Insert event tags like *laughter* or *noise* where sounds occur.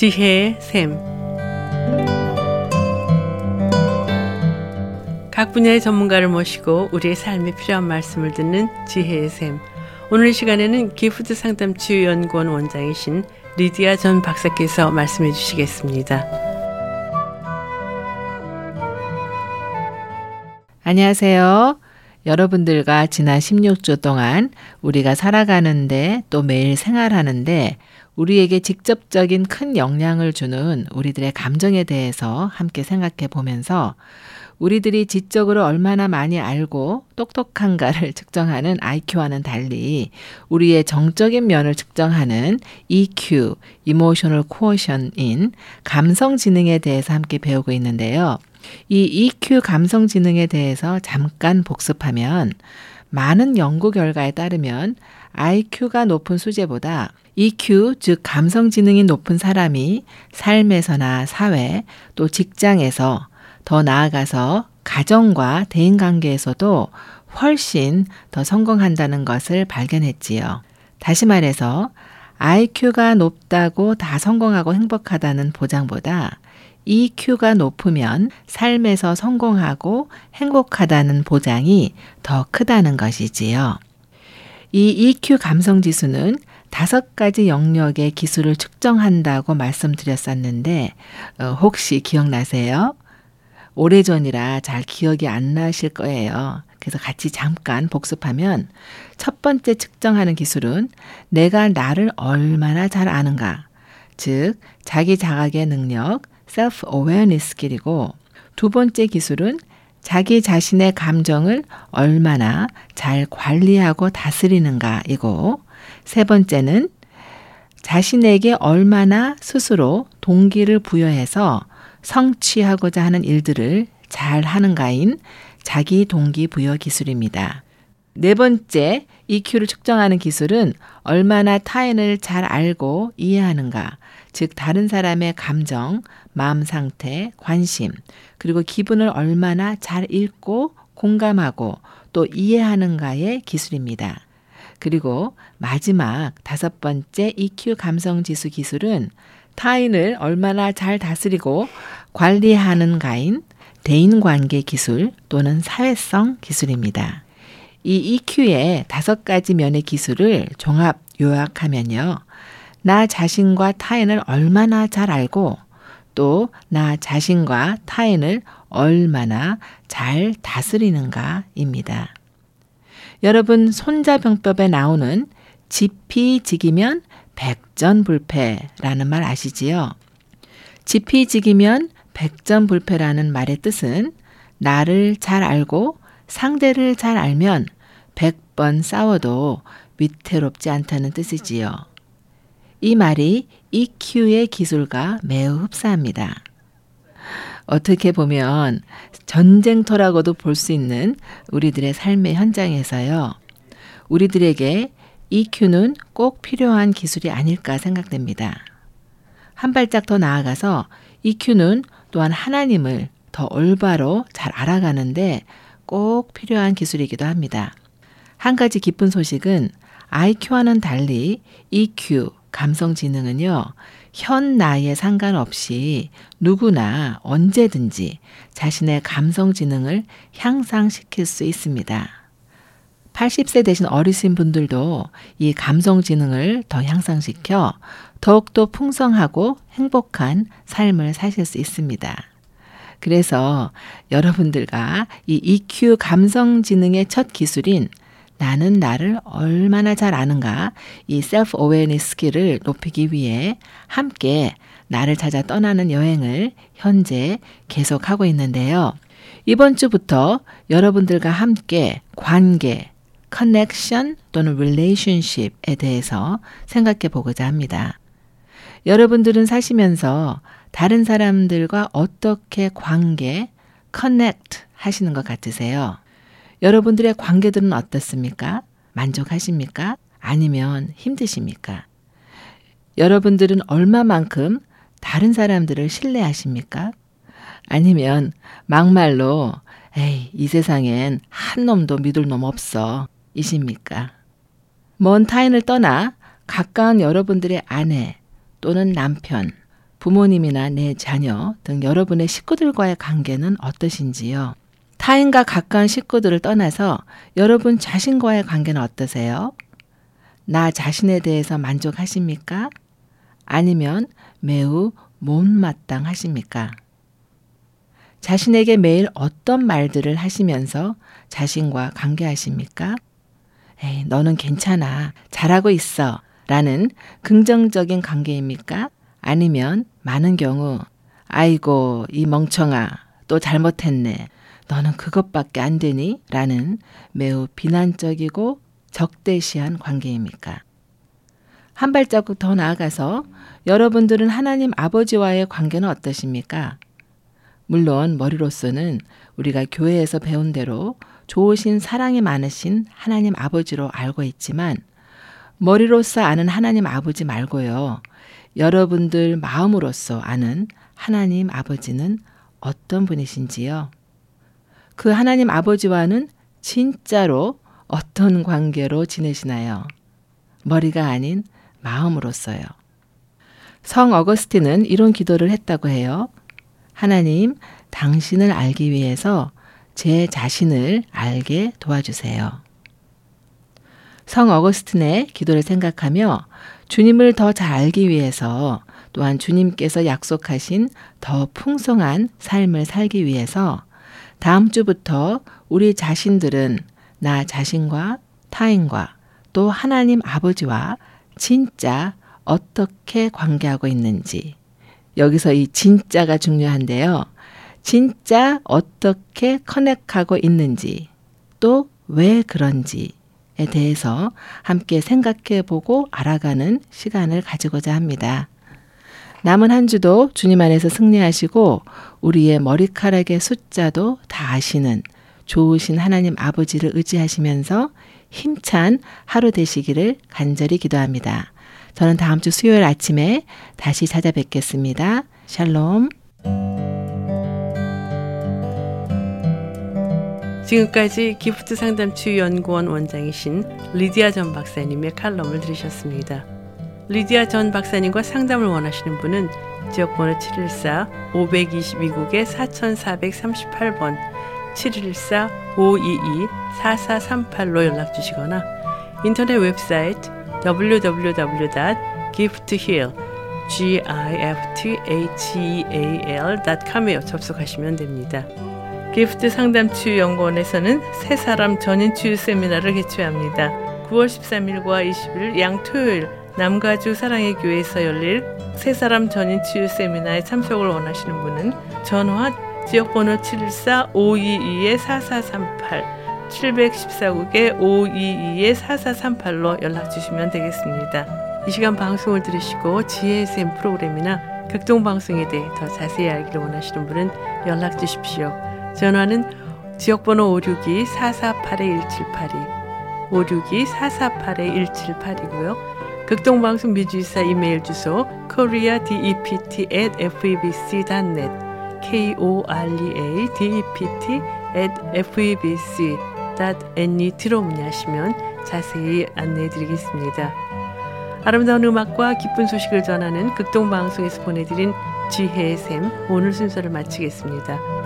지혜의 샘. 각 분야의 전문가를 모시고 우리의 삶에 필요한 말씀을 듣는 지혜의 샘. 오늘 시간에는 기프트 상담 치유연구원 원장이신 리디아 전 박사께서 말씀해 주시겠습니다. 안녕하세요. 여러분들과 지난 16주 동안 우리가 살아가는데 또 매일 생활하는데 우리에게 직접적인 큰 영향을 주는 우리들의 감정에 대해서 함께 생각해 보면서 우리들이 지적으로 얼마나 많이 알고 똑똑한가를 *laughs* 측정하는 IQ와는 달리 우리의 정적인 면을 측정하는 EQ, Emotional Quotient인 감성 지능에 대해서 함께 배우고 있는데요. 이 EQ 감성 지능에 대해서 잠깐 복습하면 많은 연구 결과에 따르면 IQ가 높은 수제보다 EQ, 즉 감성 지능이 높은 사람이 삶에서나 사회 또 직장에서 더 나아가서 가정과 대인 관계에서도 훨씬 더 성공한다는 것을 발견했지요. 다시 말해서 IQ가 높다고 다 성공하고 행복하다는 보장보다 EQ가 높으면 삶에서 성공하고 행복하다는 보장이 더 크다는 것이지요. 이 EQ 감성 지수는 다섯 가지 영역의 기술을 측정한다고 말씀드렸었는데, 어, 혹시 기억나세요? 오래전이라 잘 기억이 안 나실 거예요. 그래서 같이 잠깐 복습하면 첫 번째 측정하는 기술은 내가 나를 얼마나 잘 아는가. 즉, 자기 자각의 능력, self-awareness 스킬이고 두 번째 기술은 자기 자신의 감정을 얼마나 잘 관리하고 다스리는가이고 세 번째는 자신에게 얼마나 스스로 동기를 부여해서 성취하고자 하는 일들을 잘 하는가인 자기 동기 부여 기술입니다. 네 번째 EQ를 측정하는 기술은 얼마나 타인을 잘 알고 이해하는가, 즉 다른 사람의 감정, 마음 상태, 관심, 그리고 기분을 얼마나 잘 읽고 공감하고 또 이해하는가의 기술입니다. 그리고 마지막 다섯 번째 EQ 감성 지수 기술은 타인을 얼마나 잘 다스리고 관리하는가인 대인 관계 기술 또는 사회성 기술입니다. 이 EQ의 다섯 가지 면의 기술을 종합 요약하면요. 나 자신과 타인을 얼마나 잘 알고 또 나 자신과 타인을 얼마나 잘 다스리는가입니다. 여러분 손자병법에 나오는 지피지기면 백전불패라는 말 아시지요? 지피지기면 백전불패라는 말의 뜻은 나를 잘 알고 상대를 잘 알면 백번 싸워도 위태롭지 않다는 뜻이지요. 이 말이 EQ의 기술과 매우 흡사합니다. 어떻게 보면 전쟁터라고도 볼 수 있는 우리들의 삶의 현장에서요. 우리들에게 EQ는 꼭 필요한 기술이 아닐까 생각됩니다. 한 발짝 더 나아가서 EQ는 또한 하나님을 더 올바로 잘 알아가는데 꼭 필요한 기술이기도 합니다. 한 가지 기쁜 소식은 IQ와는 달리 EQ, 감성 지능은요, 현 나이에 상관없이 누구나 언제든지 자신의 감성 지능을 향상시킬 수 있습니다. 80세 되신 어르신 분들도 이 감성 지능을 더 향상시켜 더욱더 풍성하고 행복한 삶을 사실 수 있습니다. 그래서 여러분들과 이 EQ 감성 지능의 첫 기술인 나는 나를 얼마나 잘 아는가 이 self awareness skill을 높이기 위해 함께 나를 찾아 떠나는 여행을 현재 계속하고 있는데요. 이번 주부터 여러분들과 함께 관계, connection 또는 relationship에 대해서 생각해 보고자 합니다. 여러분들은 사시면서 다른 사람들과 어떻게 관계, connect 하시는 것 같으세요? 여러분들의 관계들은 어떻습니까? 만족하십니까? 아니면 힘드십니까? 여러분들은 얼마만큼 다른 사람들을 신뢰하십니까? 아니면 막말로 에이, 이 세상엔 한 놈도 믿을 놈 없어. 이십니까? 먼 타인을 떠나 가까운 여러분들의 아내 또는 남편 부모님이나 내 자녀 등 여러분의 식구들과의 관계는 어떠신지요? 타인과 가까운 식구들을 떠나서 여러분 자신과의 관계는 어떠세요? 나 자신에 대해서 만족하십니까? 아니면 매우 못마땅하십니까? 자신에게 매일 어떤 말들을 하시면서 자신과 관계하십니까? 에이, 너는 괜찮아. 잘하고 있어. 라는 긍정적인 관계입니까? 아니면 많은 경우, 아이고, 이 멍청아. 또 잘못했네. 너는 그것밖에 안 되니? 라는 매우 비난적이고 적대시한 관계입니까? 한 발자국 더 나아가서 여러분들은 하나님 아버지와의 관계는 어떠십니까? 물론 머리로서는 우리가 교회에서 배운 대로 좋으신 사랑이 많으신 하나님 아버지로 알고 있지만 머리로서 아는 하나님 아버지 말고요. 여러분들 마음으로서 아는 하나님 아버지는 어떤 분이신지요? 그 하나님 아버지와는 진짜로 어떤 관계로 지내시나요? 머리가 아닌 마음으로서요. 성 어거스틴은 이런 기도를 했다고 해요. 하나님, 당신을 알기 위해서 제 자신을 알게 도와주세요. 성 어거스틴의 기도를 생각하며 주님을 더 잘 알기 위해서 또한 주님께서 약속하신 더 풍성한 삶을 살기 위해서 다음 주부터 우리 자신들은 나 자신과 타인과 또 하나님 아버지와 진짜 어떻게 관계하고 있는지 여기서 이 진짜가 중요한데요. 진짜 어떻게 커넥하고 있는지 또 왜 그런지에 대해서 함께 생각해 보고 알아가는 시간을 가지고자 합니다. 남은 한 주도 주님 안에서 승리하시고 우리의 머리카락의 숫자도 다 아시는 좋으신 하나님 아버지를 의지하시면서 힘찬 하루 되시기를 간절히 기도합니다. 저는 다음 주 수요일 아침에 다시 찾아뵙겠습니다. 샬롬. 지금까지 기프트 상담치 연구원 원장이신 리디아 전 박사님의 칼럼을 들으셨습니다. 리디아 전 박사님과 상담을 원하시는 분은 지역번호 714-522국에 4438번 714-522-4438로 연락 주시거나 인터넷 웹사이트 www.giftheal giftheal.com에 접속하시면 됩니다. 기프트 상담치유 연구원에서는 세 사람 전인 치유 세미나를 개최합니다. 9월 13일과 20일 양 토요일 남가주 사랑의 교회에서 열릴 세 사람 전인 치유 세미나에 참석을 원하시는 분은 전화 지역번호 714-522-4438 714국에 522-4438로 연락 주시면 되겠습니다. 이 시간 방송을 들으시고 GSM 프로그램이나 극동 방송에 대해 더 자세히 알기를 원하시는 분은 연락 주십시오. 전화는 지역번호 562-448-1782 562-448-1782고요. 극동방송 미주이사 이메일 주소 koreadept@febc.net k-o-r-e-a-d-e-p-t febc.net으로 문의하시면 자세히 안내해 드리겠습니다. 아름다운 음악과 기쁜 소식을 전하는 극동방송에서 보내드린 지혜의 샘 오늘 순서를 마치겠습니다.